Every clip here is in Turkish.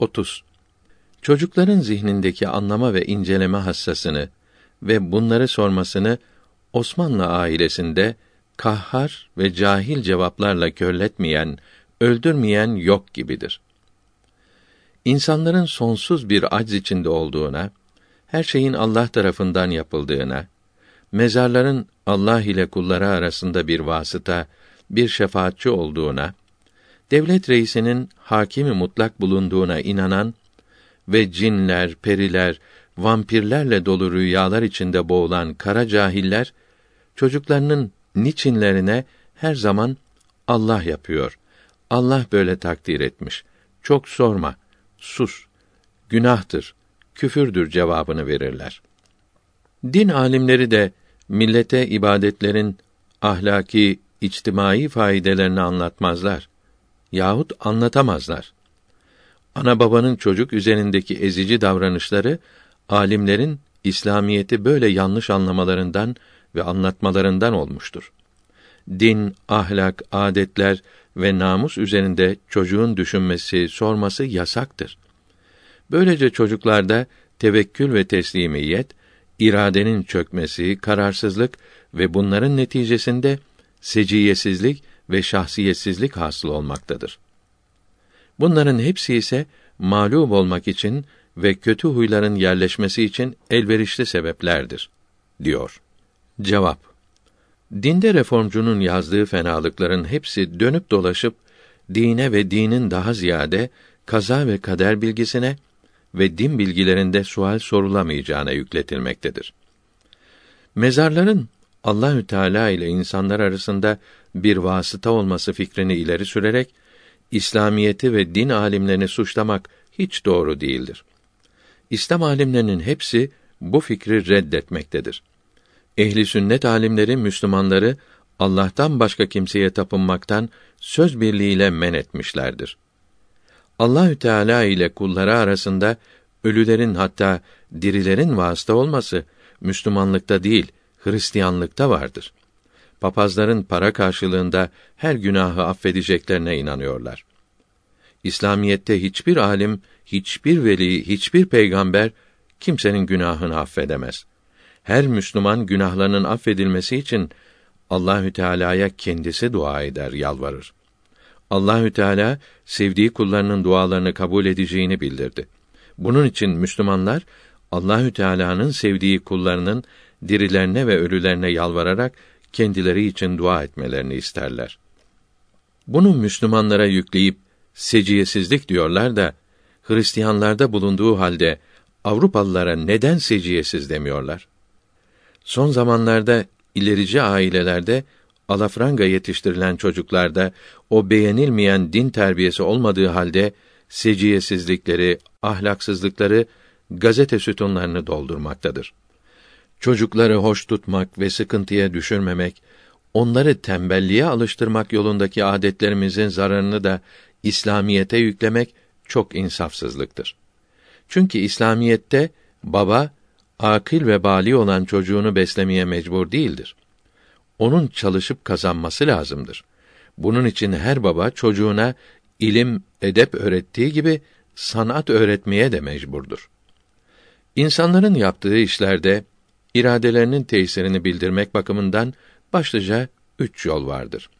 30. Çocukların zihnindeki anlama ve inceleme hassasını ve bunları sormasını Osmanlı ailesinde kahhar ve cahil cevaplarla körletmeyen, öldürmeyen yok gibidir. İnsanların sonsuz bir acz içinde olduğuna, her şeyin Allah tarafından yapıldığına, mezarların Allah ile kulları arasında bir vasıta, bir şefaatçi olduğuna, devlet reisinin hakimi mutlak bulunduğuna inanan ve cinler, periler, vampirlerle dolu rüyalar içinde boğulan kara cahiller çocuklarının niçinlerine her zaman Allah yapıyor. Allah böyle takdir etmiş. Çok sorma. Sus. Günahtır, küfürdür cevabını verirler. Din alimleri de millete ibadetlerin ahlaki, içtimai faydelerini anlatmazlar yahut anlatamazlar. Ana babanın çocuk üzerindeki ezici davranışları alimlerin İslamiyeti böyle yanlış anlamalarından ve anlatmalarından olmuştur. Din, ahlak, adetler ve namus üzerinde çocuğun düşünmesi, sorması yasaktır. Böylece çocuklarda tevekkül ve teslimiyet, iradenin çökmesi, kararsızlık ve bunların neticesinde seciyesizlik ve şahsiyetsizlik hasıl olmaktadır. Bunların hepsi ise mağlup olmak için ve kötü huyların yerleşmesi için elverişli sebeplerdir diyor. Cevap Dinde reformcunun yazdığı fenalıkların hepsi dönüp dolaşıp dine ve dinin daha ziyade kaza ve kader bilgisine ve din bilgilerinde sual sorulamayacağına yükletilmektedir. Mezarların Allahü Teala ile insanlar arasında bir vasıta olması fikrini ileri sürerek İslamiyeti ve din alimlerini suçlamak hiç doğru değildir. İslam alimlerinin hepsi bu fikri reddetmektedir. Ehli sünnet alimleri Müslümanları Allah'tan başka kimseye tapınmaktan söz birliğiyle men etmişlerdir. Allahü Teala ile kulları arasında ölülerin hatta dirilerin vasıta olması Müslümanlıkta değil, Hristiyanlıkta vardır. Papazların para karşılığında her günahı affedeceklerine inanıyorlar. İslamiyette hiçbir alim, hiçbir veli, hiçbir peygamber kimsenin günahını affedemez. Her Müslüman günahlarının affedilmesi için Allahü Teala'ya kendisi dua eder, yalvarır. Allahü Teala sevdiği kullarının dualarını kabul edeceğini bildirdi. Bunun için Müslümanlar Allahü Teala'nın sevdiği kullarının dirilerine ve ölülerine yalvararak kendileri için dua etmelerini isterler. Bunu Müslümanlara yükleyip seciyesizlik diyorlar da Hristiyanlarda bulunduğu halde Avrupalılara neden seciyesiz demiyorlar? Son zamanlarda ilerici ailelerde alafranga yetiştirilen çocuklarda o beğenilmeyen din terbiyesi olmadığı halde seciyesizlikleri, ahlaksızlıkları gazete sütunlarını doldurmaktadır. Çocukları hoş tutmak ve sıkıntıya düşürmemek, onları tembelliğe alıştırmak yolundaki adetlerimizin zararını da İslamiyete yüklemek çok insafsızlıktır. Çünkü İslamiyette baba akıl ve bali olan çocuğunu beslemeye mecbur değildir. Onun çalışıp kazanması lazımdır. Bunun için her baba çocuğuna ilim, edep öğrettiği gibi sanat öğretmeye de mecburdur. İnsanların yaptığı işlerde iradelerinin tesirini bildirmek bakımından başlıca üç yol vardır.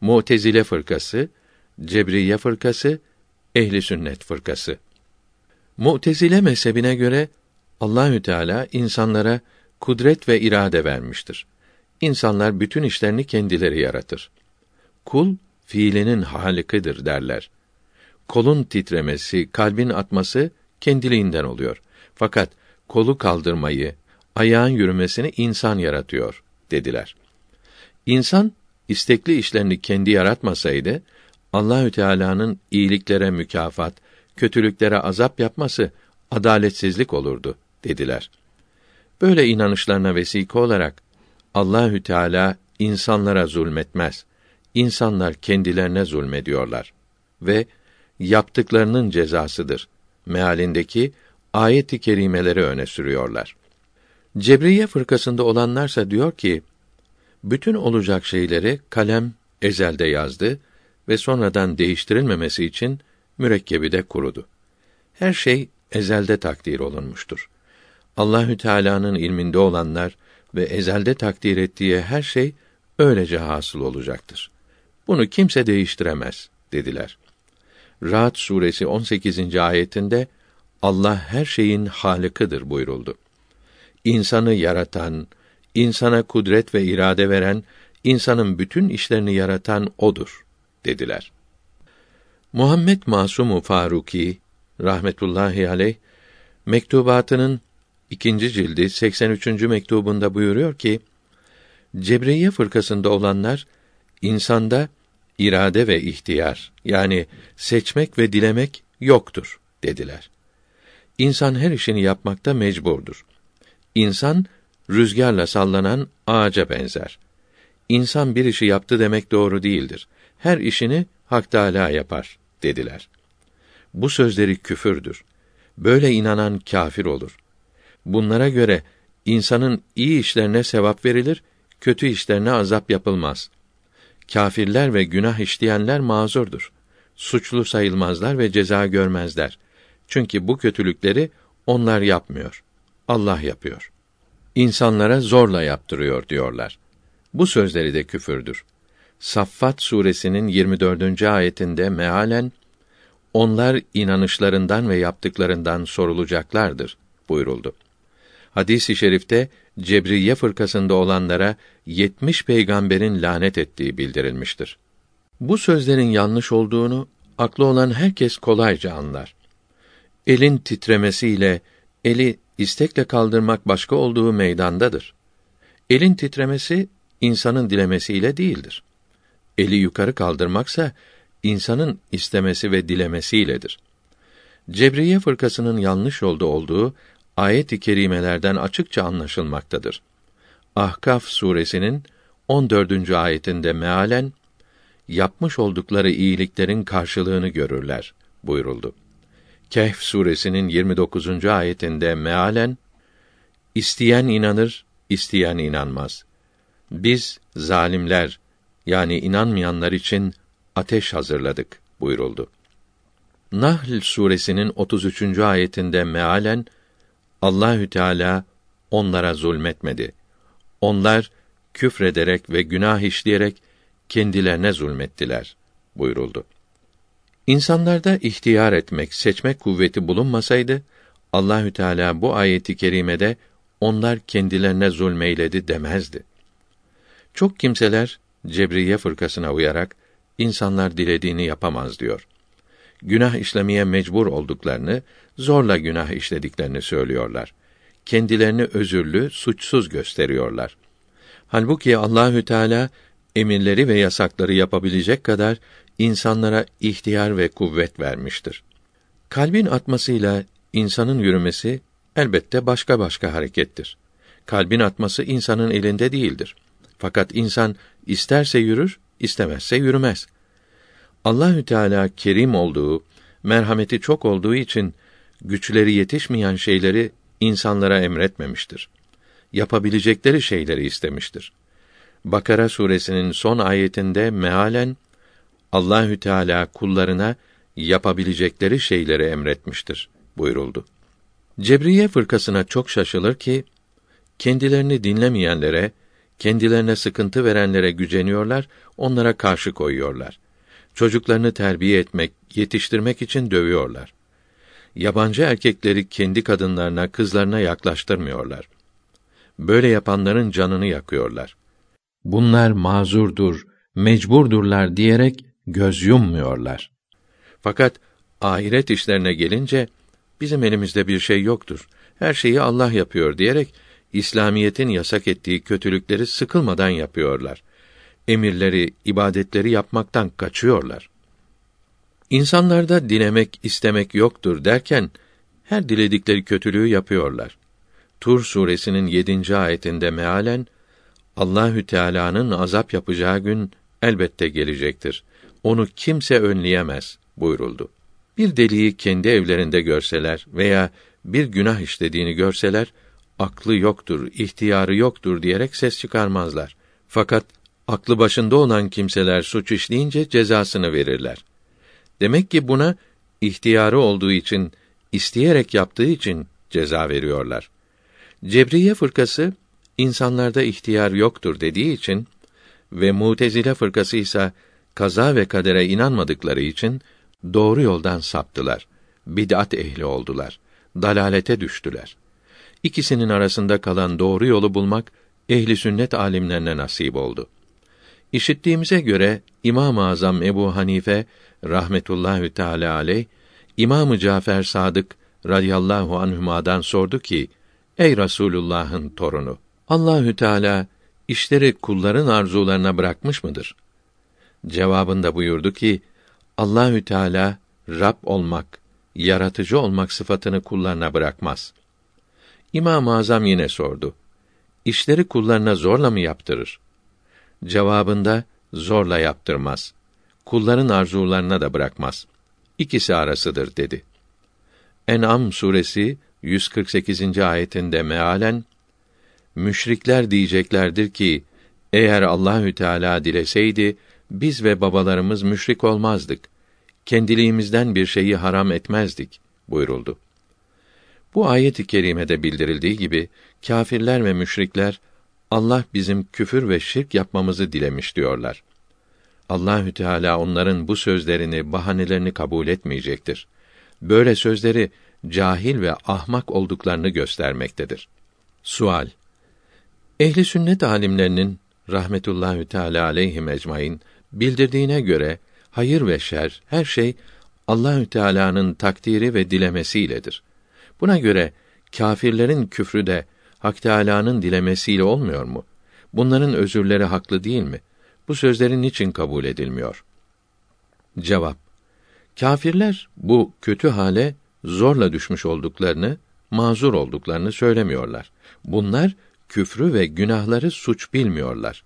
Mu'tezile fırkası, Cebriye fırkası, Ehli Sünnet fırkası. Mu'tezile mezhebine göre Allahü Teala insanlara kudret ve irade vermiştir. İnsanlar bütün işlerini kendileri yaratır. Kul fiilinin halikidir derler. Kolun titremesi, kalbin atması kendiliğinden oluyor. Fakat kolu kaldırmayı, ayağın yürümesini insan yaratıyor dediler. İnsan istekli işlerini kendi yaratmasaydı Allahü Teala'nın iyiliklere mükafat, kötülüklere azap yapması adaletsizlik olurdu dediler. Böyle inanışlarına vesika olarak Allahü Teala insanlara zulmetmez. İnsanlar kendilerine zulmediyorlar ve yaptıklarının cezasıdır mealindeki ayet-i kerimeleri öne sürüyorlar. Cebriye fırkasında olanlarsa diyor ki, bütün olacak şeyleri kalem ezelde yazdı ve sonradan değiştirilmemesi için mürekkebi de kurudu. Her şey ezelde takdir olunmuştur. Allahü Teala'nın ilminde olanlar ve ezelde takdir ettiği her şey öylece hasıl olacaktır. Bunu kimse değiştiremez dediler. Ra'd suresi 18. ayetinde Allah her şeyin halıkıdır buyuruldu. İnsanı yaratan, insana kudret ve irade veren, insanın bütün işlerini yaratan odur dediler. Muhammed Masumu Faruki rahmetullahi aleyh mektubatının ikinci cildi 83. mektubunda buyuruyor ki Cebriye fırkasında olanlar insanda irade ve ihtiyar yani seçmek ve dilemek yoktur dediler. İnsan her işini yapmakta mecburdur. İnsan rüzgarla sallanan ağaca benzer. İnsan bir işi yaptı demek doğru değildir. Her işini Hak Teâlâ yapar dediler. Bu sözleri küfürdür. Böyle inanan kafir olur. Bunlara göre insanın iyi işlerine sevap verilir, kötü işlerine azap yapılmaz. Kafirler ve günah işleyenler mazurdur. Suçlu sayılmazlar ve ceza görmezler. Çünkü bu kötülükleri onlar yapmıyor. Allah yapıyor. İnsanlara zorla yaptırıyor diyorlar. Bu sözleri de küfürdür. Saffat suresinin 24. ayetinde mealen onlar inanışlarından ve yaptıklarından sorulacaklardır buyuruldu. Hadis-i şerifte Cebriye fırkasında olanlara 70 peygamberin lanet ettiği bildirilmiştir. Bu sözlerin yanlış olduğunu aklı olan herkes kolayca anlar. Elin titremesiyle eli istekle kaldırmak başka olduğu meydandadır. Elin titremesi insanın dilemesiyle değildir. Eli yukarı kaldırmaksa insanın istemesi ve dilemesiyledir. Cebriye fırkasının yanlış yolda olduğu ayet-i kerimelerden açıkça anlaşılmaktadır. Ahkaf suresinin 14. ayetinde mealen yapmış oldukları iyiliklerin karşılığını görürler buyuruldu. Kehf suresinin 29. ayetinde mealen isteyen inanır, isteyen inanmaz. Biz zalimler yani inanmayanlar için ateş hazırladık buyuruldu. Nahl suresinin 33. ayetinde mealen Allahü Teala onlara zulmetmedi. Onlar küfrederek ve günah işleyerek kendilerine zulmettiler buyuruldu. İnsanlarda ihtiyar etmek, seçmek kuvveti bulunmasaydı Allahü Teala bu ayeti kerimede onlar kendilerine zulmeyledi demezdi. Çok kimseler Cebriye fırkasına uyarak insanlar dilediğini yapamaz diyor. Günah işlemeye mecbur olduklarını, zorla günah işlediklerini söylüyorlar. Kendilerini özürlü, suçsuz gösteriyorlar. Halbuki Allahü Teala emirleri ve yasakları yapabilecek kadar insanlara ihtiyar ve kuvvet vermiştir. Kalbin atmasıyla insanın yürümesi elbette başka başka harekettir. Kalbin atması insanın elinde değildir. Fakat insan isterse yürür, istemezse yürümez. Allahü Teala kerim olduğu, merhameti çok olduğu için güçleri yetişmeyen şeyleri insanlara emretmemiştir. Yapabilecekleri şeyleri istemiştir. Bakara suresinin son ayetinde mealen Allahü Teala kullarına yapabilecekleri şeyleri emretmiştir buyuruldu. Cebriye fırkasına çok şaşılır ki kendilerini dinlemeyenlere kendilerine sıkıntı verenlere güceniyorlar, onlara karşı koyuyorlar. Çocuklarını terbiye etmek, yetiştirmek için dövüyorlar. Yabancı erkekleri kendi kadınlarına, kızlarına yaklaştırmıyorlar. Böyle yapanların canını yakıyorlar. Bunlar mazurdur, mecburdurlar diyerek göz yummuyorlar. Fakat ahiret işlerine gelince bizim elimizde bir şey yoktur. Her şeyi Allah yapıyor diyerek İslamiyetin yasak ettiği kötülükleri sıkılmadan yapıyorlar. Emirleri, ibadetleri yapmaktan kaçıyorlar. İnsanlarda dilemek, istemek yoktur derken her diledikleri kötülüğü yapıyorlar. Tur suresinin yedinci ayetinde mealen Allahü Teala'nın azap yapacağı gün elbette gelecektir. Onu kimse önleyemez buyuruldu. Bir deliği kendi evlerinde görseler veya bir günah işlediğini görseler aklı yoktur, ihtiyarı yoktur diyerek ses çıkarmazlar. Fakat aklı başında olan kimseler suç işleyince cezasını verirler. Demek ki buna ihtiyarı olduğu için isteyerek yaptığı için ceza veriyorlar. Cebriye fırkası insanlarda ihtiyar yoktur dediği için ve Mutezile fırkası ise kaza ve kadere inanmadıkları için doğru yoldan saptılar. Bid'at ehli oldular. Dalalete düştüler. İkisinin arasında kalan doğru yolu bulmak ehli sünnet alimlerine nasip oldu. İşittiğimize göre İmam-ı Azam Ebu Hanife rahmetullahü teala aleyh İmam-ı Cafer Sadık radıyallahu anhümadan sordu ki: Ey Rasulullah'ın torunu, Allahü Teala işleri kulların arzularına bırakmış mıdır? Cevabında buyurdu ki: Allahü Teala Rab olmak, yaratıcı olmak sıfatını kullarına bırakmaz. İmam-ı Azam yine sordu. İşleri kullarına zorla mı yaptırır? Cevabında zorla yaptırmaz. Kulların arzularına da bırakmaz. İkisi arasıdır dedi. En'am suresi 148. ayetinde mealen müşrikler diyeceklerdir ki eğer Allahü Teala dileseydi biz ve babalarımız müşrik olmazdık. Kendiliğimizden bir şeyi haram etmezdik buyuruldu. Bu ayet-i kerimede bildirildiği gibi kâfirler ve müşrikler Allah bizim küfür ve şirk yapmamızı dilemiş diyorlar. Allahü Teala onların bu sözlerini, bahanelerini kabul etmeyecektir. Böyle sözleri cahil ve ahmak olduklarını göstermektedir. Sual: Ehli sünnet alimlerinin rahmetullahi teala aleyhim ecmaîn bildirdiğine göre hayır ve şer her şey Allahü Teala'nın takdiri ve dilemesiyledir. Buna göre kâfirlerin küfrü de Hak Teâlâ'nın dilemesiyle olmuyor mu? Bunların özürleri haklı değil mi? Bu sözlerin niçin kabul edilmiyor? Cevap Kâfirler bu kötü hale zorla düşmüş olduklarını, mazur olduklarını söylemiyorlar. Bunlar küfrü ve günahları suç bilmiyorlar.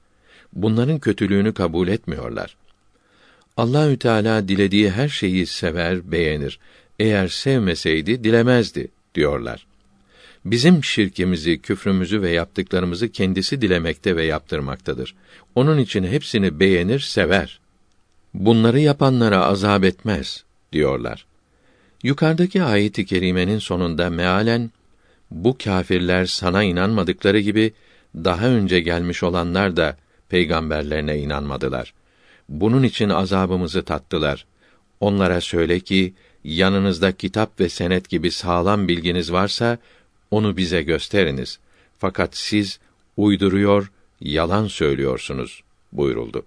Bunların kötülüğünü kabul etmiyorlar. Allahü Teala dilediği her şeyi sever, beğenir. Eğer sevmeseydi dilemezdi diyorlar. Bizim şirkimizi, küfrümüzü ve yaptıklarımızı kendisi dilemekte ve yaptırmaktadır. Onun için hepsini beğenir, sever. Bunları yapanlara azap etmez diyorlar. Yukarıdaki ayet-i kerimenin sonunda mealen bu kâfirler sana inanmadıkları gibi daha önce gelmiş olanlar da peygamberlerine inanmadılar. Bunun için azabımızı tattılar. Onlara söyle ki yanınızda kitap ve senet gibi sağlam bilginiz varsa onu bize gösteriniz. Fakat siz uyduruyor, yalan söylüyorsunuz buyuruldu.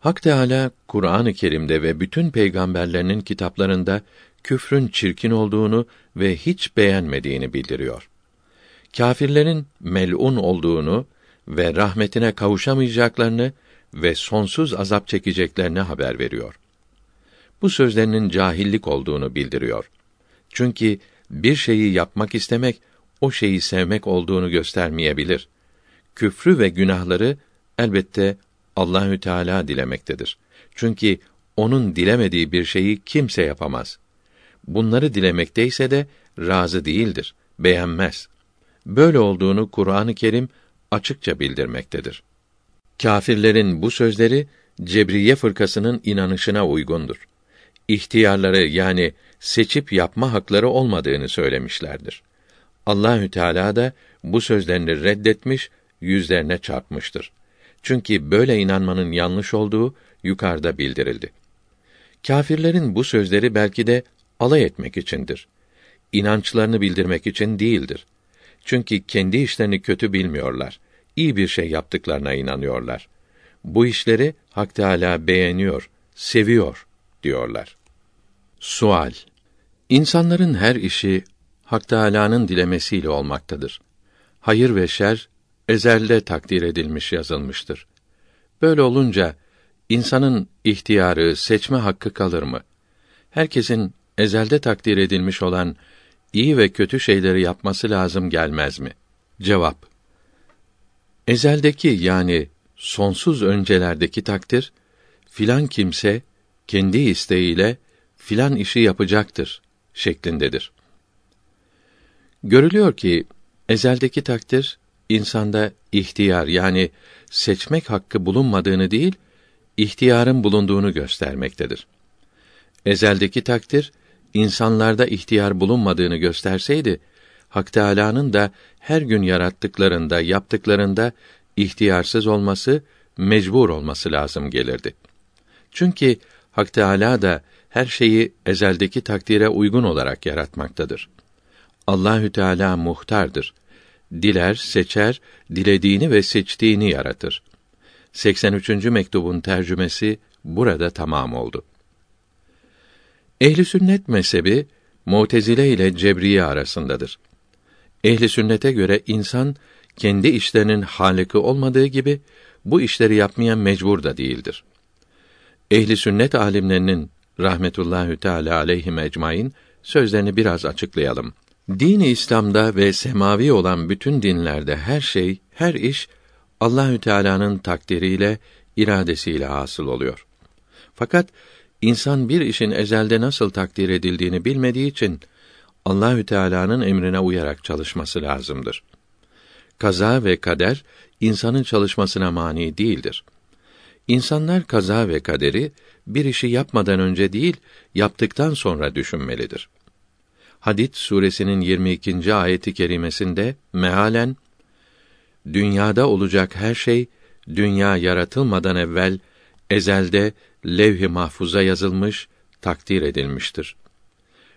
Hak Teâlâ, Kur'an-ı Kerim'de ve bütün peygamberlerinin kitaplarında küfrün çirkin olduğunu ve hiç beğenmediğini bildiriyor. Kâfirlerin melun olduğunu ve rahmetine kavuşamayacaklarını ve sonsuz azap çekeceklerini haber veriyor. Bu sözlerinin cahillik olduğunu bildiriyor. Çünkü bir şeyi yapmak istemek o şeyi sevmek olduğunu göstermeyebilir. Küfrü ve günahları elbette Allahü Teala dilemektedir. Çünkü onun dilemediği bir şeyi kimse yapamaz. Bunları dilemekteyse de razı değildir, beğenmez. Böyle olduğunu Kur'an-ı Kerim açıkça bildirmektedir. Kâfirlerin bu sözleri Cebriye fırkasının inanışına uygundur. İhtiyarları yani seçip yapma hakları olmadığını söylemişlerdir. Allahü Teala da bu sözlerini reddetmiş, yüzlerine çarpmıştır. Çünkü böyle inanmanın yanlış olduğu yukarıda bildirildi. Kâfirlerin bu sözleri belki de alay etmek içindir. İnançlarını bildirmek için değildir. Çünkü kendi işlerini kötü bilmiyorlar. İyi bir şey yaptıklarına inanıyorlar. Bu işleri Hak Teâlâ beğeniyor, seviyor diyorlar. Sual İnsanların her işi Hak Teâlâ'nın dilemesiyle olmaktadır. Hayır ve şer ezelde takdir edilmiş yazılmıştır. Böyle olunca insanın ihtiyarı, seçme hakkı kalır mı? Herkesin ezelde takdir edilmiş olan iyi ve kötü şeyleri yapması lazım gelmez mi? Cevap Ezeldeki yani sonsuz öncelerdeki takdir filan kimse kendi isteğiyle filan işi yapacaktır şeklindedir. Görülüyor ki ezeldeki takdir insanda ihtiyar yani seçmek hakkı bulunmadığını değil, ihtiyarın bulunduğunu göstermektedir. Ezeldeki takdir insanlarda ihtiyar bulunmadığını gösterseydi, Hak Teâlâ'nın da her gün yarattıklarında, yaptıklarında ihtiyarsız olması, mecbur olması lazım gelirdi. Çünkü Hak Teâlâ da her şeyi ezeldeki takdire uygun olarak yaratmaktadır. Allahü Teala muhtardır. Diler, seçer, dilediğini ve seçtiğini yaratır. 83. mektubun tercümesi burada tamam oldu. Ehli sünnet mezhebi Mu'tezile ile Cebriye arasındadır. Ehli sünnete göre insan kendi işlerinin haliki olmadığı gibi bu işleri yapmaya mecbur da değildir. Ehli sünnet alimlerinin rahmetullahü teala aleyhim ecmaîn sözlerini biraz açıklayalım. Dini İslam'da ve semavi olan bütün dinlerde her şey, her iş Allahü Teala'nın takdiriyle, iradesiyle hasıl oluyor. Fakat insan bir işin ezelde nasıl takdir edildiğini bilmediği için Allahü Teala'nın emrine uyarak çalışması lazımdır. Kaza ve kader insanın çalışmasına mani değildir. İnsanlar kaza ve kaderi bir işi yapmadan önce değil, yaptıktan sonra düşünmelidir. Hadid suresinin 22. ayeti kerimesinde mealen dünyada olacak her şey dünya yaratılmadan evvel ezelde levh-i mahfuza yazılmış, takdir edilmiştir.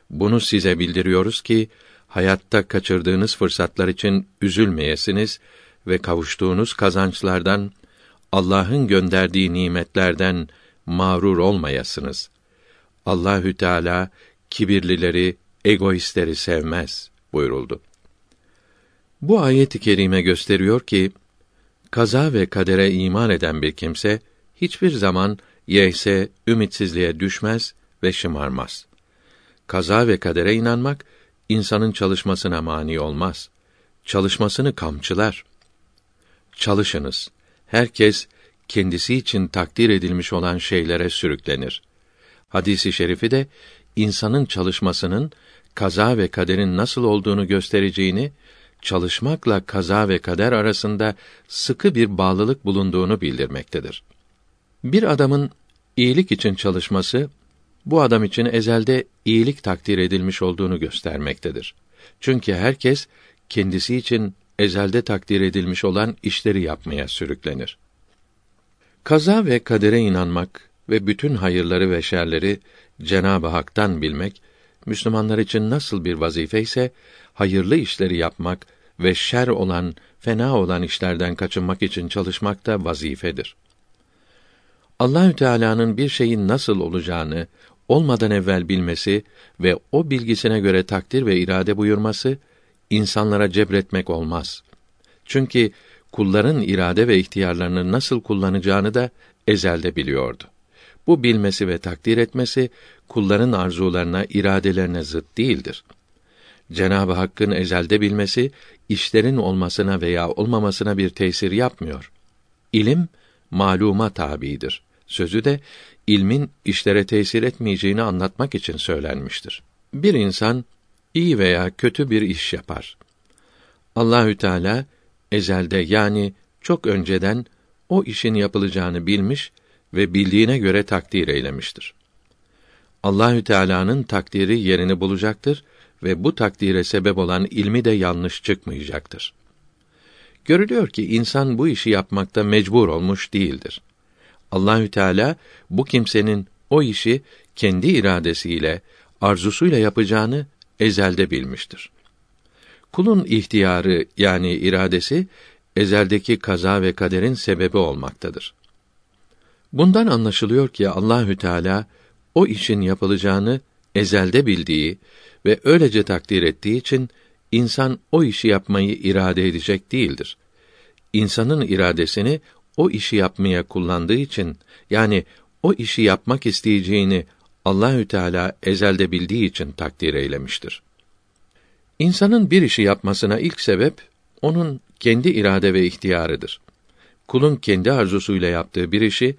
Bunu size bildiriyoruz ki hayatta kaçırdığınız fırsatlar için üzülmeyesiniz ve kavuştuğunuz kazançlardan Allah'ın gönderdiği nimetlerden mağrur olmayasınız. Allahü Teala kibirlileri, egoistleri sevmez buyuruldu. Bu ayet-i kerime gösteriyor ki kaza ve kadere iman eden bir kimse hiçbir zaman yeyse ümitsizliğe düşmez ve şımarmaz. Kaza ve kadere inanmak insanın çalışmasına mani olmaz. Çalışmasını kamçılar. Çalışınız. Herkes kendisi için takdir edilmiş olan şeylere sürüklenir. Hadisi şerifi de insanın çalışmasının kaza ve kaderin nasıl olduğunu göstereceğini, çalışmakla kaza ve kader arasında sıkı bir bağlılık bulunduğunu bildirmektedir. Bir adamın iyilik için çalışması bu adam için ezelde iyilik takdir edilmiş olduğunu göstermektedir. Çünkü herkes kendisi için ezelde takdir edilmiş olan işleri yapmaya sürüklenir. Kaza ve kadere inanmak ve bütün hayırları ve şerleri Cenab-ı Hak'tan bilmek Müslümanlar için nasıl bir vazife ise hayırlı işleri yapmak ve şer olan, fena olan işlerden kaçınmak için çalışmak da vazifedir. Allahü Teala'nın bir şeyin nasıl olacağını olmadan evvel bilmesi ve o bilgisine göre takdir ve irade buyurması insanlara cebretmek olmaz. Çünkü kulların irade ve ihtiyarlarını nasıl kullanacağını da ezelde biliyordu. Bu bilmesi ve takdir etmesi kulların arzularına, iradelerine zıt değildir. Cenab-ı Hakk'ın ezelde bilmesi işlerin olmasına veya olmamasına bir tesir yapmıyor. İlim maluma tabidir. Sözü de ilmin işlere tesir etmeyeceğini anlatmak için söylenmiştir. Bir insan iyi veya kötü bir iş yapar. Allahü Teala ezelde yani çok önceden o işin yapılacağını bilmiş ve bildiğine göre takdir eylemiştir. Allahü Teala'nın takdiri yerini bulacaktır ve bu takdire sebep olan ilmi de yanlış çıkmayacaktır. Görülüyor ki insan bu işi yapmakta mecbur olmuş değildir. Allahü Teala bu kimsenin o işi kendi iradesiyle, arzusuyla yapacağını ezelde bilmiştir. Kulun ihtiyarı yani iradesi ezeldeki kaza ve kaderin sebebi olmaktadır. Bundan anlaşılıyor ki Allahü Teala o işin yapılacağını ezelde bildiği ve öylece takdir ettiği için insan o işi yapmayı irade edecek değildir. İnsanın iradesini o işi yapmaya kullandığı için yani o işi yapmak isteyeceğini Allahü Teala ezelde bildiği için takdir eylemiştir. İnsanın bir işi yapmasına ilk sebep onun kendi irade ve ihtiyarıdır. Kulun kendi arzusuyla yaptığı bir işi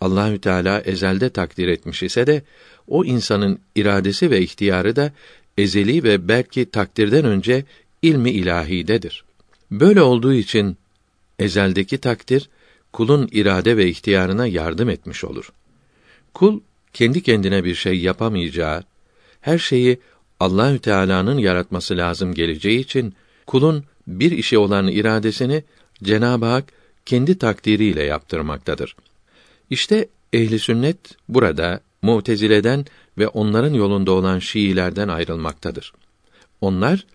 Allahü Teala ezelde takdir etmiş ise de o insanın iradesi ve ihtiyarı da ezeli ve belki takdirden önce ilmi ilahidedir. Böyle olduğu için ezeldeki takdir kulun irade ve ihtiyarına yardım etmiş olur. Kul kendi kendine bir şey yapamayacağı, her şeyi Allahü Teala'nın yaratması lazım geleceği için kulun bir işe olan iradesini Cenab-ı Hak kendi takdiriyle yaptırmaktadır. İşte ehli sünnet burada Mu'tezile'den ve onların yolunda olan Şiilerden ayrılmaktadır. Onlar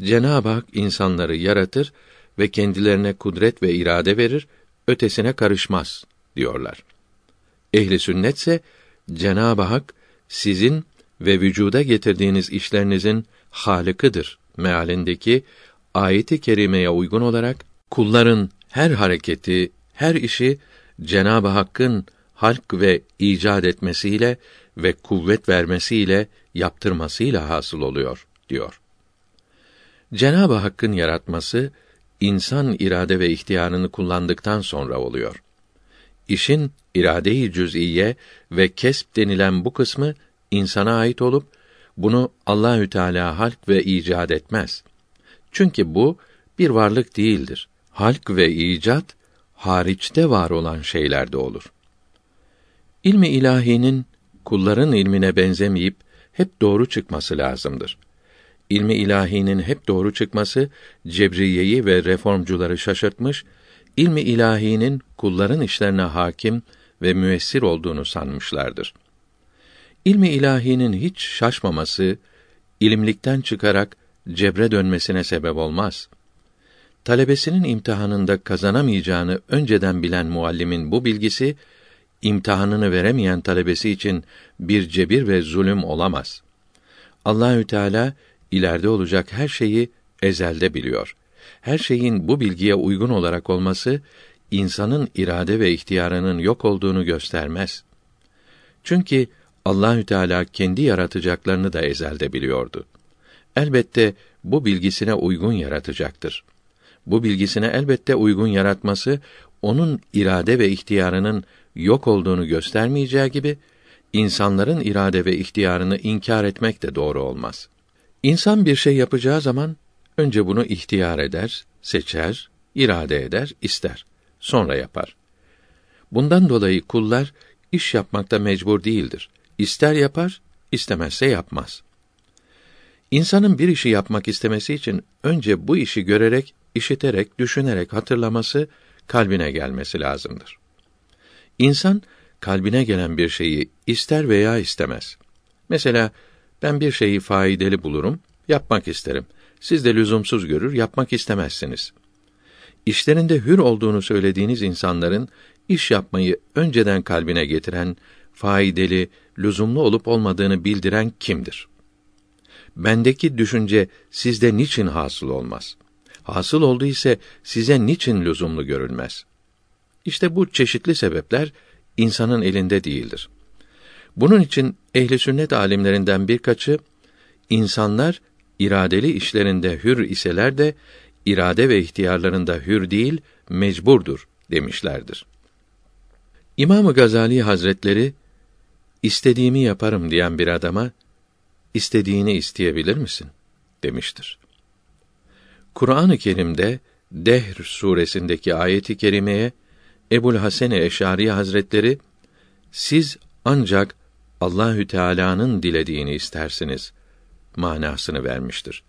Cenab-ı Hak insanları yaratır ve kendilerine kudret ve irade verir, ötesine karışmaz diyorlar. Ehli sünnetse Cenab-ı Hak sizin ve vücuda getirdiğiniz işlerinizin halıkıdır mealindeki ayeti kerimeye uygun olarak kulların her hareketi, her işi Cenab-ı Hakk'ın halk ve icat etmesiyle ve kuvvet vermesiyle yaptırmasıyla hasıl oluyor diyor. Cenab-ı Hakk'ın yaratması insan irade ve ihtiyarını kullandıktan sonra oluyor. İşin irade-i cüz'iye ve kesp denilen bu kısmı insana ait olup bunu Allahü Teala halk ve icat etmez. Çünkü bu bir varlık değildir. Halk ve icat hariçte var olan şeylerde olur. İlmi ilahinin kulların ilmine benzemeyip hep doğru çıkması lazımdır. İlmi ilahinin hep doğru çıkması cebriyeyi ve reformcuları şaşırtmış, ilmi ilahinin kulların işlerine hakim ve müessir olduğunu sanmışlardır. İlmi ilahinin hiç şaşmaması, ilimlikten çıkarak cebre dönmesine sebep olmaz. Talebesinin imtihanında kazanamayacağını önceden bilen muallimin bu bilgisi, imtihanını veremeyen talebesi için bir cebir ve zulüm olamaz. Allahü Teala ileride olacak her şeyi ezelde biliyor. Her şeyin bu bilgiye uygun olarak olması insanın irade ve ihtiyarının yok olduğunu göstermez. Çünkü Allahü Teala kendi yaratacaklarını da ezelde biliyordu. Elbette bu bilgisine uygun yaratacaktır. Bu bilgisine elbette uygun yaratması onun irade ve ihtiyarının yok olduğunu göstermeyeceği gibi insanların irade ve ihtiyarını inkar etmek de doğru olmaz. İnsan bir şey yapacağı zaman önce bunu ihtiyar eder, seçer, irade eder, ister. Sonra yapar. Bundan dolayı kullar iş yapmakta mecbur değildir. İster yapar, istemezse yapmaz. İnsanın bir işi yapmak istemesi için önce bu işi görerek, işiterek, düşünerek hatırlaması, kalbine gelmesi lazımdır. İnsan kalbine gelen bir şeyi ister veya istemez. Mesela ben bir şeyi faydalı bulurum, yapmak isterim. Siz de lüzumsuz görür, yapmak istemezsiniz. İşlerinde hür olduğunu söylediğiniz insanların iş yapmayı önceden kalbine getiren, faydalı, lüzumlu olup olmadığını bildiren kimdir? Bendeki düşünce sizde niçin hasıl olmaz? Hasıl oldu ise size niçin lüzumlu görülmez? İşte bu çeşitli sebepler insanın elinde değildir. Bunun için ehli sünnet alimlerinden birkaçı insanlar iradeli işlerinde hür iseler de irade ve ihtiyarlarında hür değil, mecburdur demişlerdir. İmam Gazali Hazretleri istediğimi yaparım diyen bir adama istediğini isteyebilir misin demiştir. Kur'an-ı Kerim'de Dehr suresindeki ayeti kerimeye Ebul Hasan Eş'ari Hazretleri siz ancak Allahü Teala'nın dilediğini istersiniz manasını vermiştir.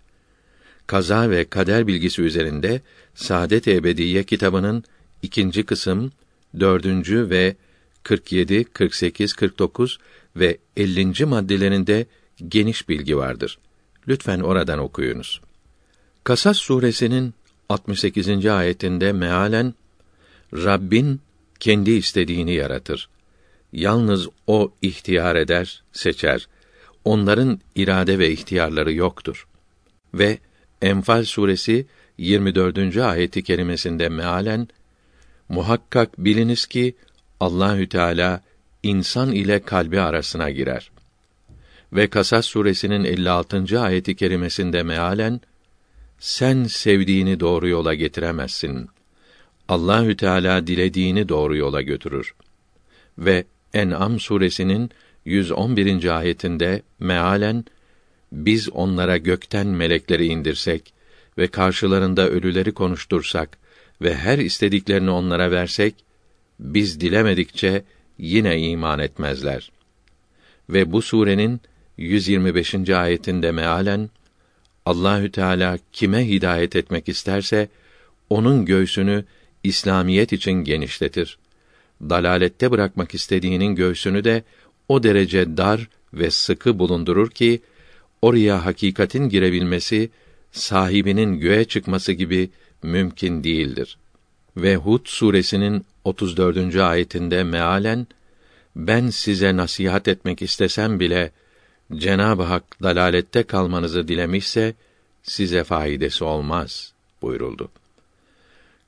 Kaza ve kader bilgisi üzerinde Saadet Ebediye kitabının ikinci kısım, dördüncü ve 47, 48, 49 ve 50. maddelerinde geniş bilgi vardır. Lütfen oradan okuyunuz. Kasas suresinin 68. ayetinde mealen Rabbin kendi istediğini yaratır. Yalnız o ihtiyar eder, seçer. Onların irade ve ihtiyarları yoktur. Ve Enfal suresi 24. ayeti kerimesinde mealen muhakkak biliniz ki Allahü Teala insan ile kalbi arasına girer. Ve Kasas suresinin 56. ayeti kerimesinde mealen sen sevdiğini doğru yola getiremezsin. Allahü Teala dilediğini doğru yola götürür. Ve En'am suresinin 111. ayetinde mealen biz onlara gökten melekleri indirsek ve karşılarında ölüleri konuştursak ve her istediklerini onlara versek biz dilemedikçe yine iman etmezler. Ve bu surenin 125. ayetinde mealen Allahü Teala kime hidayet etmek isterse onun göğsünü İslamiyet için genişletir. Dalalette bırakmak istediğinin göğsünü de o derece dar ve sıkı bulundurur ki oraya hakikatin girebilmesi sahibinin göğe çıkması gibi mümkün değildir. Ve Hud suresinin 34. ayetinde mealen ben size nasihat etmek istesem bile Cenab-ı Hak dalalette kalmanızı dilemişse size faydası olmaz buyuruldu.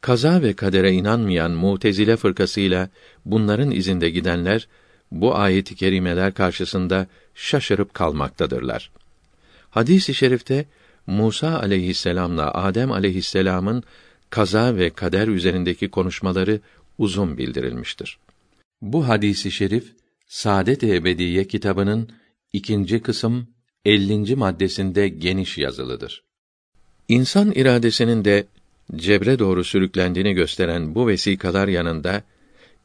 Kaza ve kadere inanmayan Mutezile fırkasıyla bunların izinde gidenler bu ayet-i kerimeler karşısında şaşırıp kalmaktadırlar. Hadis-i şerifte Musa aleyhisselamla Adem aleyhisselamın kaza ve kader üzerindeki konuşmaları uzun bildirilmiştir. Bu hadisi şerif Saadet-i Ebediye kitabının ikinci kısım 50. maddesinde geniş yazılıdır. İnsan iradesinin de cebre doğru sürüklendiğini gösteren bu vesikalar yanında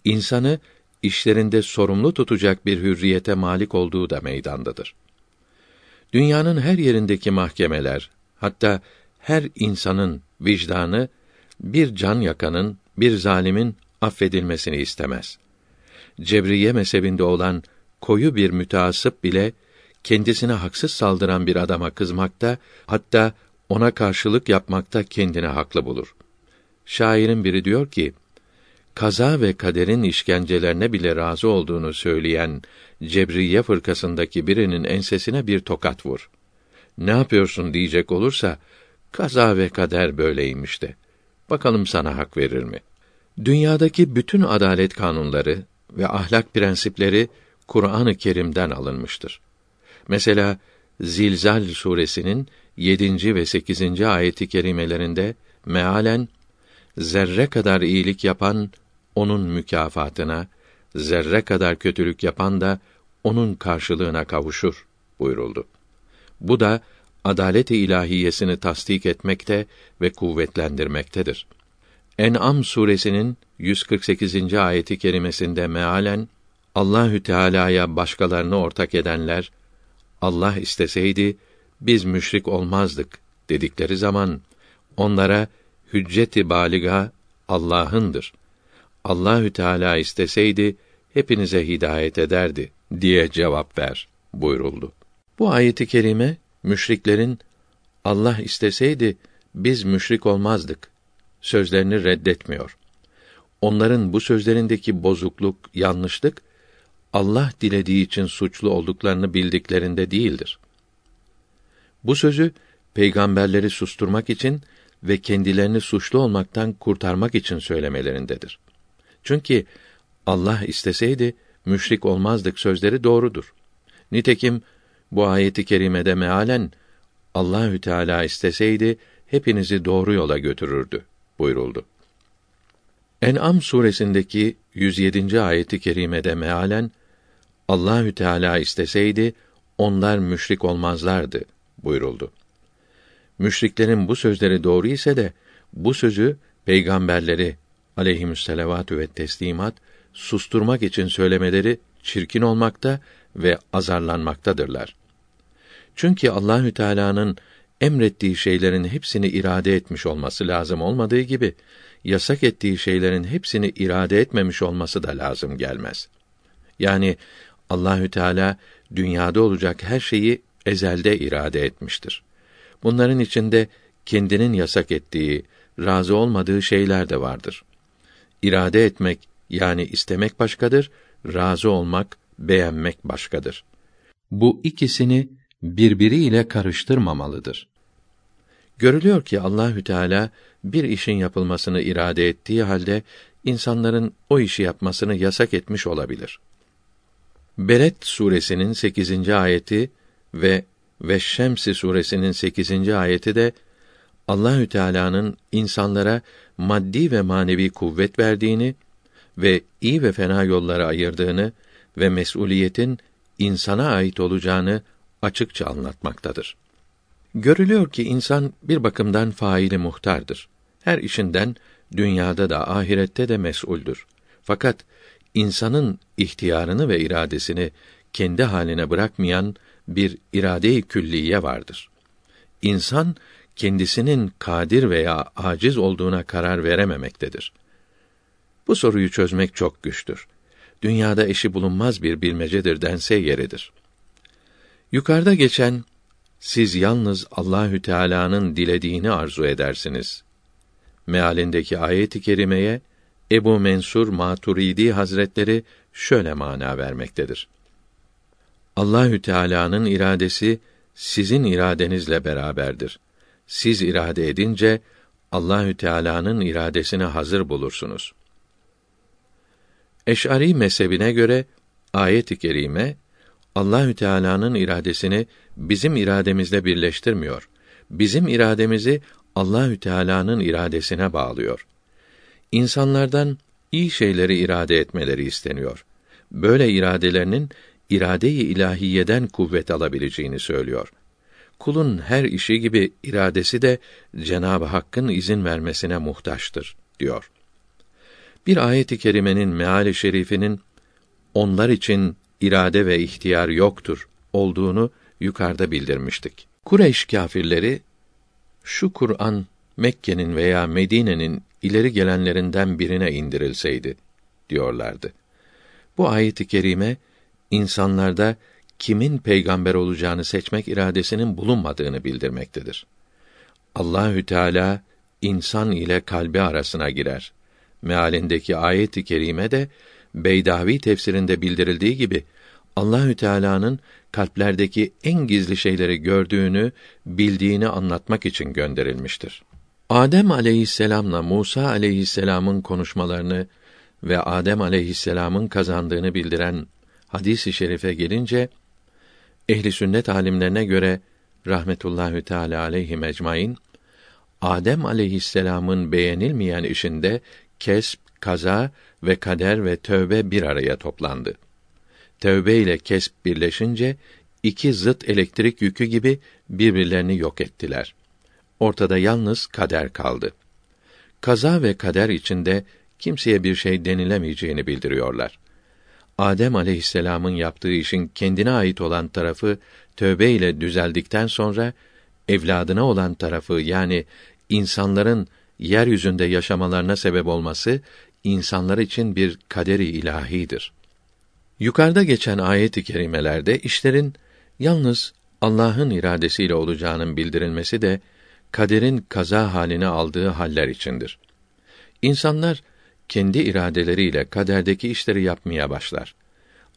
insanı işlerinde sorumlu tutacak bir hürriyete malik olduğu da meydandadır. Dünyanın her yerindeki mahkemeler, hatta her insanın vicdanı bir can yakanın, bir zalimin affedilmesini istemez. Cebriye mezhebinde olan koyu bir müteassıp bile kendisine haksız saldıran bir adama kızmakta, hatta ona karşılık yapmakta kendine haklı bulur. Şairin biri diyor ki: Kaza ve kaderin işkencelerine bile razı olduğunu söyleyen Cebriye fırkasındaki birinin ensesine bir tokat vur. Ne yapıyorsun diyecek olursa, kaza ve kader böyleymiş de. Bakalım sana hak verir mi? Dünyadaki bütün adalet kanunları ve ahlak prensipleri Kur'an-ı Kerim'den alınmıştır. Mesela Zilzal suresinin 7. ve 8. ayeti kerimelerinde mealen zerre kadar iyilik yapan onun mükafatına, zerre kadar kötülük yapan da onun karşılığına kavuşur buyuruldu. Bu da adalet-i ilahiyesini tasdik etmekte ve kuvvetlendirmektedir. En'am suresinin 148. ayeti kerimesinde mealen Allahü Teala'ya başkalarını ortak edenler Allah isteseydi biz müşrik olmazdık dedikleri zaman onlara hücceti baliga Allah'ındır. Allahü Teala isteseydi hepinize hidayet ederdi diye cevap ver buyuruldu. Bu ayeti kerime müşriklerin Allah isteseydi biz müşrik olmazdık sözlerini reddetmiyor. Onların bu sözlerindeki bozukluk, yanlışlık Allah dilediği için suçlu olduklarını bildiklerinde değildir. Bu sözü peygamberleri susturmak için ve kendilerini suçlu olmaktan kurtarmak için söylemelerindedir. Çünkü Allah isteseydi müşrik olmazdık sözleri doğrudur. Nitekim bu ayeti kerimede mealen Allahü Teala isteseydi hepinizi doğru yola götürürdü buyuruldu. En'am suresindeki 107. ayeti kerimede mealen Allahü Teala isteseydi onlar müşrik olmazlardı buyuruldu. Müşriklerin bu sözleri doğru ise de bu sözü peygamberleri aleyhisselatü ve teslimat susturmak için söylemeleri çirkin olmakta ve azarlanmaktadırlar. Çünkü Allahü Teala'nın emrettiği şeylerin hepsini irade etmiş olması lazım olmadığı gibi yasak ettiği şeylerin hepsini irade etmemiş olması da lazım gelmez. Yani Allahü Teala dünyada olacak her şeyi ezelde irade etmiştir. Bunların içinde kendinin yasak ettiği, razı olmadığı şeyler de vardır. İrade etmek yani istemek başkadır, razı olmak, beğenmek başkadır. Bu ikisini birbiriyle karıştırmamalıdır. Görülüyor ki Allahü Teala bir işin yapılmasını irade ettiği halde insanların o işi yapmasını yasak etmiş olabilir. Beled suresinin 8. ayeti ve ve Şemsi suresinin 8. ayeti de Allahü Teala'nın insanlara maddi ve manevi kuvvet verdiğini ve iyi ve fena yollara ayırdığını ve mesuliyetin insana ait olacağını açıkça anlatmaktadır. Görülüyor ki insan bir bakımdan faili muhtardır. Her işinden dünyada da ahirette de mesuldür. Fakat insanın ihtiyarını ve iradesini kendi haline bırakmayan bir irade-i külliye vardır. İnsan kendisinin kadir veya aciz olduğuna karar verememektedir. Bu soruyu çözmek çok güçtür. Dünyada eşi bulunmaz bir bilmecedir dense yeridir. Yukarıda geçen siz yalnız Allahü Teala'nın dilediğini arzu edersiniz. Mealindeki ayet-i kerimeye Ebu Mensur Maturidi Hazretleri şöyle mana vermektedir. Allahü Teala'nın iradesi sizin iradenizle beraberdir. Siz irade edince Allahü Teala'nın iradesine hazır bulursunuz. Eş'ari mezhebine göre ayet-i kerime Allahü Teala'nın iradesini bizim irademizle birleştirmiyor. Bizim irademizi Allahü Teala'nın iradesine bağlıyor. İnsanlardan iyi şeyleri irade etmeleri isteniyor. Böyle iradelerinin irade-i ilahiyeden kuvvet alabileceğini söylüyor. Kulun her işi gibi iradesi de Cenab-ı Hakk'ın izin vermesine muhtaçtır diyor. Bir ayet-i kerimenin meali şerifinin onlar için irade ve ihtiyar yoktur olduğunu yukarıda bildirmiştik. Kureyş kâfirleri şu Kur'an Mekke'nin veya Medine'nin ileri gelenlerinden birine indirilseydi diyorlardı. Bu ayet-i kerime insanlarda kimin peygamber olacağını seçmek iradesinin bulunmadığını bildirmektedir. Allahü Teala insan ile kalbi arasına girer. Mealindeki ayet-i kerime de Beydavi tefsirinde bildirildiği gibi Allahü Teala'nın kalplerdeki en gizli şeyleri gördüğünü, bildiğini anlatmak için gönderilmiştir. Adem aleyhisselamla Musa aleyhisselamın konuşmalarını ve Adem aleyhisselamın kazandığını bildiren hadis-i şerife gelince ehli sünnet alimlerine göre rahmetullahi teala aleyhi mecmain Adem aleyhisselamın beğenilmeyen işinde kesp, kaza ve kader ve tövbe bir araya toplandı. Tövbe ile kesp birleşince iki zıt elektrik yükü gibi birbirlerini yok ettiler. Ortada yalnız kader kaldı. Kaza ve kader içinde kimseye bir şey denilemeyeceğini bildiriyorlar. Adem aleyhisselamın yaptığı işin kendine ait olan tarafı tövbe ile düzeldikten sonra evladına olan tarafı yani insanların yeryüzünde yaşamalarına sebep olması insanlar için bir kaderi ilahidir. Yukarıda geçen ayet-i kerimelerde işlerin yalnız Allah'ın iradesiyle olacağının bildirilmesi de kaderin kaza halini aldığı haller içindir. İnsanlar kendi iradeleriyle kaderdeki işleri yapmaya başlar.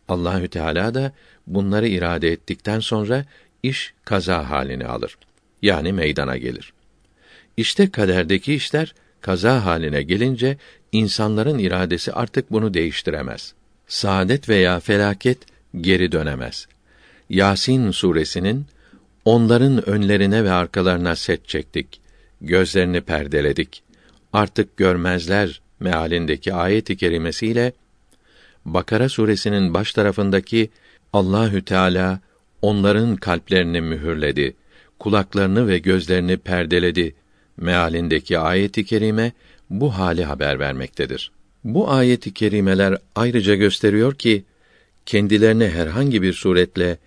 Allahü Teala da bunları irade ettikten sonra iş kaza halini alır. Yani meydana gelir. İşte kaderdeki işler kaza haline gelince insanların iradesi artık bunu değiştiremez. Saadet veya felaket geri dönemez. Yasin suresinin onların önlerine ve arkalarına set çektik. Gözlerini perdeledik. Artık görmezler mealindeki ayet-i kerimesiyle Bakara suresinin baş tarafındaki Allahü Teala onların kalplerini mühürledi, kulaklarını ve gözlerini perdeledi mealindeki ayet-i kerime bu hali haber vermektedir. Bu ayet-i kerimeler ayrıca gösteriyor ki kendilerini herhangi bir suretle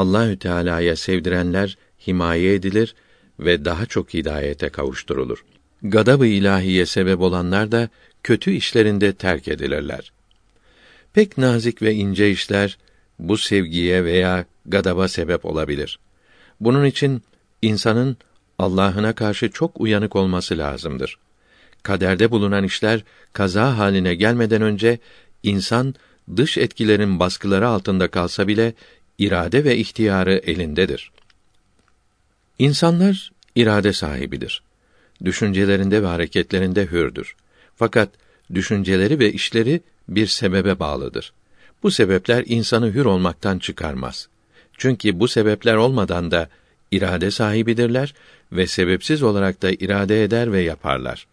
Allahü Teala'ya sevdirenler himaye edilir ve daha çok hidayete kavuşturulur. Gadab-ı ilahiye sebep olanlar da kötü işlerinde terk edilirler. Pek nazik ve ince işler bu sevgiye veya gadaba sebep olabilir. Bunun için insanın Allah'ına karşı çok uyanık olması lazımdır. Kaderde bulunan işler kaza haline gelmeden önce insan dış etkilerin baskıları altında kalsa bile irade ve ihtiyarı elindedir. İnsanlar irade sahibidir. Düşüncelerinde ve hareketlerinde hürdür. Fakat düşünceleri ve işleri bir sebebe bağlıdır. Bu sebepler insanı hür olmaktan çıkarmaz. Çünkü bu sebepler olmadan da irade sahibidirler ve sebepsiz olarak da irade eder ve yaparlar.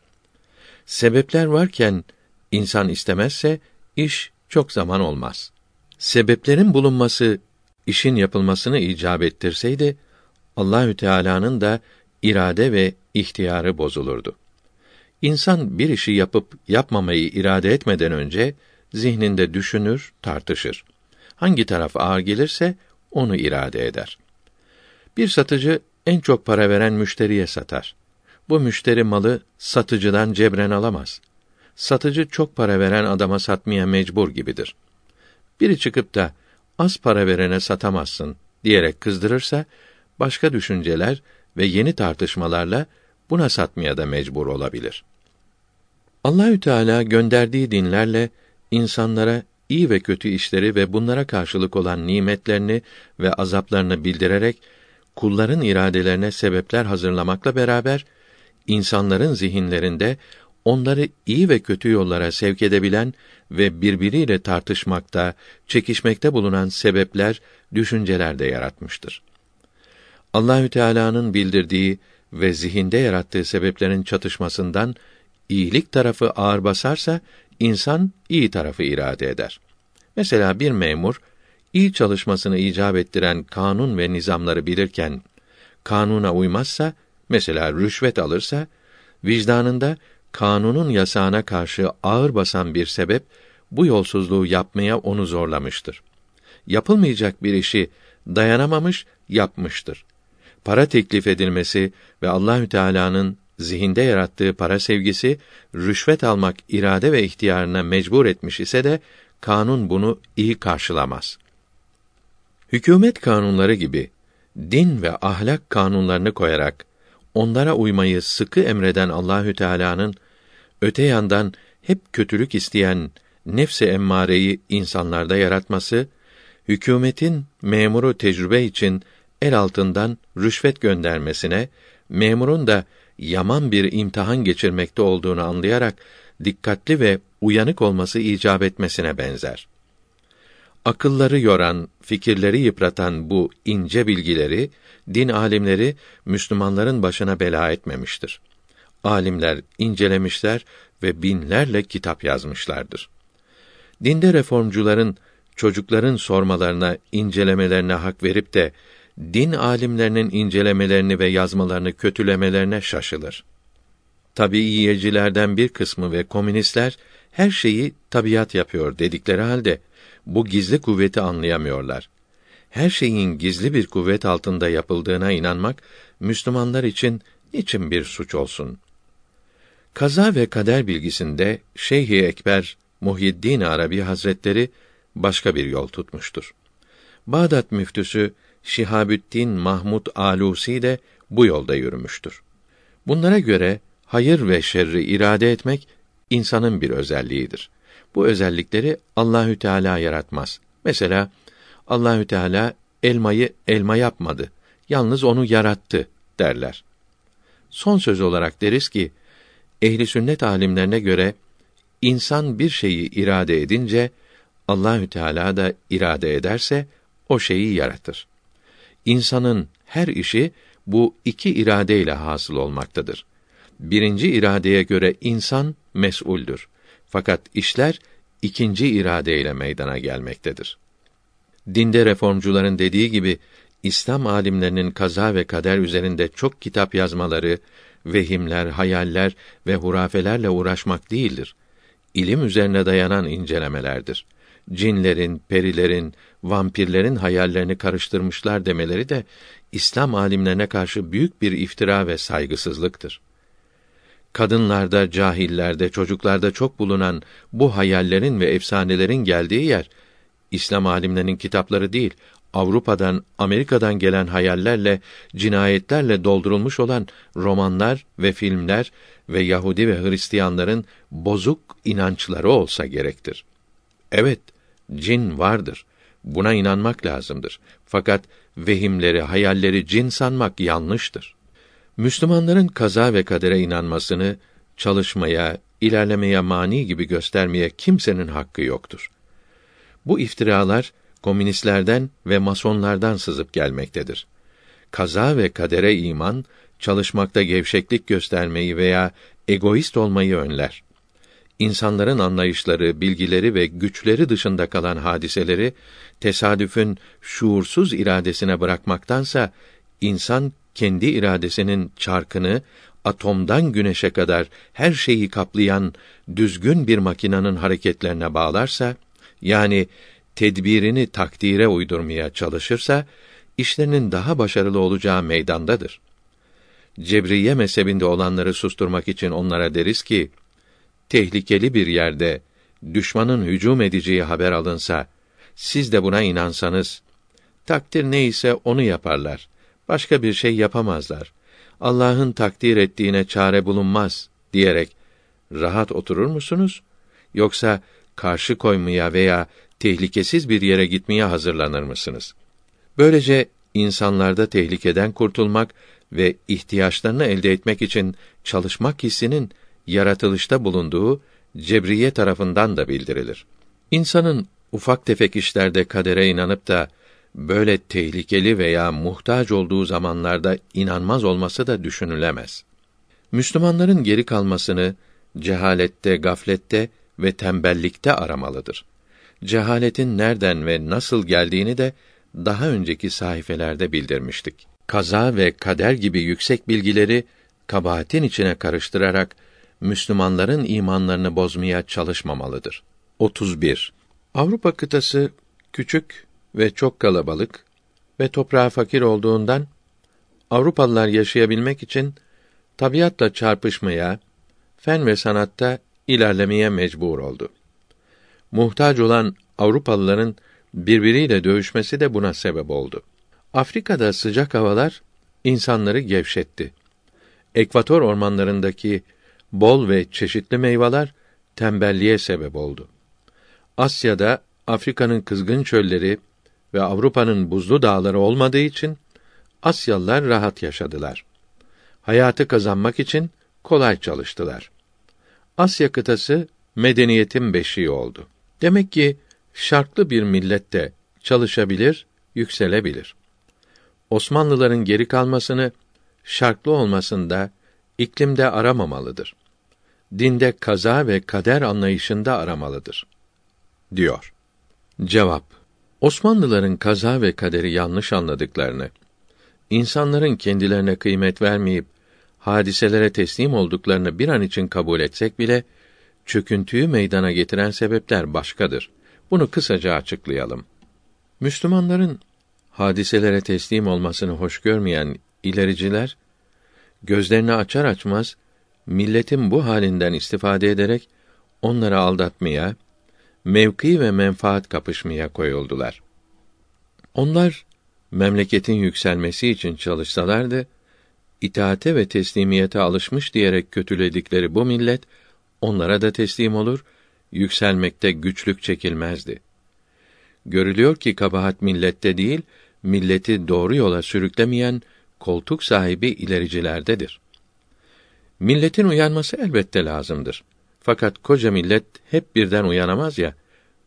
Sebepler varken insan istemezse iş çok zaman olmaz. Sebeplerin bulunması işin yapılmasını icap ettirseydi Allahü Teala'nın da irade ve ihtiyarı bozulurdu. İnsan bir işi yapıp yapmamayı irade etmeden önce zihninde düşünür, tartışır. Hangi taraf ağır gelirse onu irade eder. Bir satıcı en çok para veren müşteriye satar. Bu müşteri malı satıcıdan cebren alamaz. Satıcı çok para veren adama satmaya mecbur gibidir. Biri çıkıp da az para verene satamazsın diyerek kızdırırsa başka düşünceler ve yeni tartışmalarla buna satmaya da mecbur olabilir. Allahü Teala gönderdiği dinlerle insanlara iyi ve kötü işleri ve bunlara karşılık olan nimetlerini ve azaplarını bildirerek kulların iradelerine sebepler hazırlamakla beraber insanların zihinlerinde onları iyi ve kötü yollara sevk edebilen ve birbiriyle tartışmakta, çekişmekte bulunan sebepler, düşünceler de yaratmıştır. Allahü Teala'nın bildirdiği ve zihinde yarattığı sebeplerin çatışmasından iyilik tarafı ağır basarsa insan iyi tarafı irade eder. Mesela bir memur iyi çalışmasını icap ettiren kanun ve nizamları bilirken kanuna uymazsa, mesela rüşvet alırsa, vicdanında kanunun yasağına karşı ağır basan bir sebep bu yolsuzluğu yapmaya onu zorlamıştır. Yapılmayacak bir işi dayanamamış, yapmıştır. Para teklif edilmesi ve Allahü Teala'nın zihinde yarattığı para sevgisi rüşvet almak irade ve ihtiyarına mecbur etmiş ise de kanun bunu iyi karşılamaz. Hükümet kanunları gibi din ve ahlak kanunlarını koyarak onlara uymayı sıkı emreden Allahü Teala'nın öte yandan hep kötülük isteyen nefse emmareyi insanlarda yaratması, hükümetin memuru tecrübe için el altından rüşvet göndermesine, memurun da yaman bir imtihan geçirmekte olduğunu anlayarak dikkatli ve uyanık olması icap etmesine benzer. Akılları yoran, fikirleri yıpratan bu ince bilgileri din alimleri Müslümanların başına bela etmemiştir. Alimler incelemişler ve binlerle kitap yazmışlardır. Dinde reformcuların çocukların sormalarına, incelemelerine hak verip de din alimlerinin incelemelerini ve yazmalarını kötülemelerine şaşılır. Tabii yiyecilerden bir kısmı ve komünistler her şeyi tabiat yapıyor dedikleri halde bu gizli kuvveti anlayamıyorlar. Her şeyin gizli bir kuvvet altında yapıldığına inanmak Müslümanlar için niçin bir suç olsun? Kaza ve kader bilgisinde Şeyh-i Ekber Muhyiddin Arabi Hazretleri başka bir yol tutmuştur. Bağdat müftüsü Şihabüddin Mahmud Alusi de bu yolda yürümüştür. Bunlara göre hayır ve şerri irade etmek insanın bir özelliğidir. Bu özellikleri Allahü Teala yaratmaz. Mesela Allahü Teala elmayı elma yapmadı. Yalnız onu yarattı derler. Son söz olarak deriz ki ehli sünnet alimlerine göre insan bir şeyi irade edince Allahü Teala da irade ederse o şeyi yaratır. İnsanın her işi bu iki iradeyle hasıl olmaktadır. Birinci iradeye göre insan mes'uldür. Fakat işler ikinci iradeyle meydana gelmektedir. Dinde reformcuların dediği gibi İslam alimlerinin kaza ve kader üzerinde çok kitap yazmaları, vehimler, hayaller ve hurafelerle uğraşmak değildir. İlim üzerine dayanan incelemelerdir. Cinlerin, perilerin, vampirlerin hayallerini karıştırmışlar demeleri de İslam alimlerine karşı büyük bir iftira ve saygısızlıktır. Kadınlarda, cahillerde, çocuklarda çok bulunan bu hayallerin ve efsanelerin geldiği yer İslam alimlerinin kitapları değil, Avrupa'dan, Amerika'dan gelen hayallerle, cinayetlerle doldurulmuş olan romanlar ve filmler ve Yahudi ve Hristiyanların bozuk inançları olsa gerektir. Evet, cin vardır. Buna inanmak lazımdır. Fakat vehimleri, hayalleri cin sanmak yanlıştır. Müslümanların kaza ve kadere inanmasını çalışmaya, ilerlemeye mani gibi göstermeye kimsenin hakkı yoktur. Bu iftiralar komünistlerden ve masonlardan sızıp gelmektedir. Kaza ve kadere iman çalışmakta gevşeklik göstermeyi veya egoist olmayı önler. İnsanların anlayışları, bilgileri ve güçleri dışında kalan hadiseleri tesadüfün şuursuz iradesine bırakmaktansa insan kendi iradesinin çarkını atomdan güneşe kadar her şeyi kaplayan düzgün bir makinanın hareketlerine bağlarsa yani tedbirini takdire uydurmaya çalışırsa işlerinin daha başarılı olacağı meydandadır. Cebriye mezhebinde olanları susturmak için onlara deriz ki tehlikeli bir yerde düşmanın hücum edeceği haber alınsa siz de buna inansanız takdir neyse onu yaparlar. Başka bir şey yapamazlar. Allah'ın takdir ettiğine çare bulunmaz diyerek rahat oturur musunuz? Yoksa karşı koymaya veya tehlikesiz bir yere gitmeye hazırlanır mısınız? Böylece insanlarda tehlikeden kurtulmak ve ihtiyaçlarını elde etmek için çalışmak hissinin yaratılışta bulunduğu Cebriye tarafından da bildirilir. İnsanın ufak tefek işlerde kadere inanıp da böyle tehlikeli veya muhtaç olduğu zamanlarda inanmaz olması da düşünülemez. Müslümanların geri kalmasını cehalette, gaflette ve tembellikte aramalıdır. Cehaletin nereden ve nasıl geldiğini de daha önceki sayfelerde bildirmiştik. Kaza ve kader gibi yüksek bilgileri kabahatin içine karıştırarak Müslümanların imanlarını bozmaya çalışmamalıdır. 31. Avrupa kıtası küçük ve çok kalabalık ve toprağa fakir olduğundan Avrupalılar yaşayabilmek için tabiatla çarpışmaya, fen ve sanatta ilerlemeye mecbur oldu. Muhtaç olan Avrupalıların birbiriyle dövüşmesi de buna sebep oldu. Afrika'da sıcak havalar insanları gevşetti. Ekvator ormanlarındaki bol ve çeşitli meyveler tembelliğe sebep oldu. Asya'da Afrika'nın kızgın çölleri ve Avrupa'nın buzlu dağları olmadığı için Asyalılar rahat yaşadılar. Hayatı kazanmak için kolay çalıştılar. Asya kıtası medeniyetin beşiği oldu. Demek ki şartlı bir millette çalışabilir, yükselebilir. Osmanlıların geri kalmasını şartlı olmasında iklimde aramamalıdır. Dinde kaza ve kader anlayışında aramalıdır. diyor. Cevap Osmanlıların kaza ve kaderi yanlış anladıklarını, insanların kendilerine kıymet vermeyip hadiselere teslim olduklarını bir an için kabul etsek bile çöküntüyü meydana getiren sebepler başkadır. Bunu kısaca açıklayalım. Müslümanların hadiselere teslim olmasını hoş görmeyen ilericiler gözlerini açar açmaz milletin bu halinden istifade ederek onları aldatmaya, mevki ve menfaat kapışmaya koyuldular. Onlar memleketin yükselmesi için çalışsalardı, itaate ve teslimiyete alışmış diyerek kötüledikleri bu millet onlara da teslim olur, yükselmekte güçlük çekilmezdi. Görülüyor ki kabahat millette değil, milleti doğru yola sürüklemeyen koltuk sahibi ilericilerdedir. Milletin uyanması elbette lazımdır. Fakat koca millet hep birden uyanamaz ya.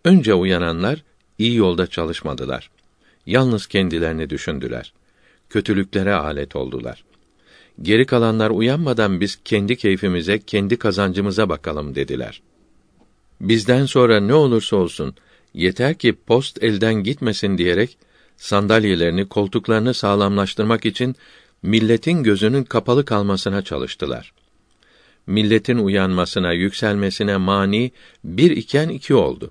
Önce uyananlar iyi yolda çalışmadılar. Yalnız kendilerini düşündüler. Kötülüklere alet oldular. Geri kalanlar uyanmadan biz kendi keyfimize, kendi kazancımıza bakalım dediler. Bizden sonra ne olursa olsun yeter ki post elden gitmesin diyerek sandalyelerini, koltuklarını sağlamlaştırmak için milletin gözünün kapalı kalmasına çalıştılar. Milletin uyanmasına, yükselmesine mani bir iken iki oldu.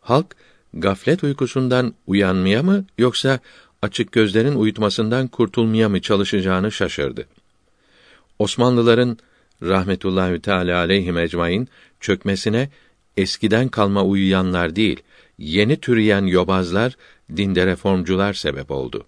Halk gaflet uykusundan uyanmaya mı yoksa açık gözlerin uyutmasından kurtulmaya mı çalışacağını şaşırdı. Osmanlıların rahmetullahi teala aleyhi ecmaîn çökmesine eskiden kalma uyuyanlar değil, yeni türeyen yobazlar, dinde reformcular sebep oldu.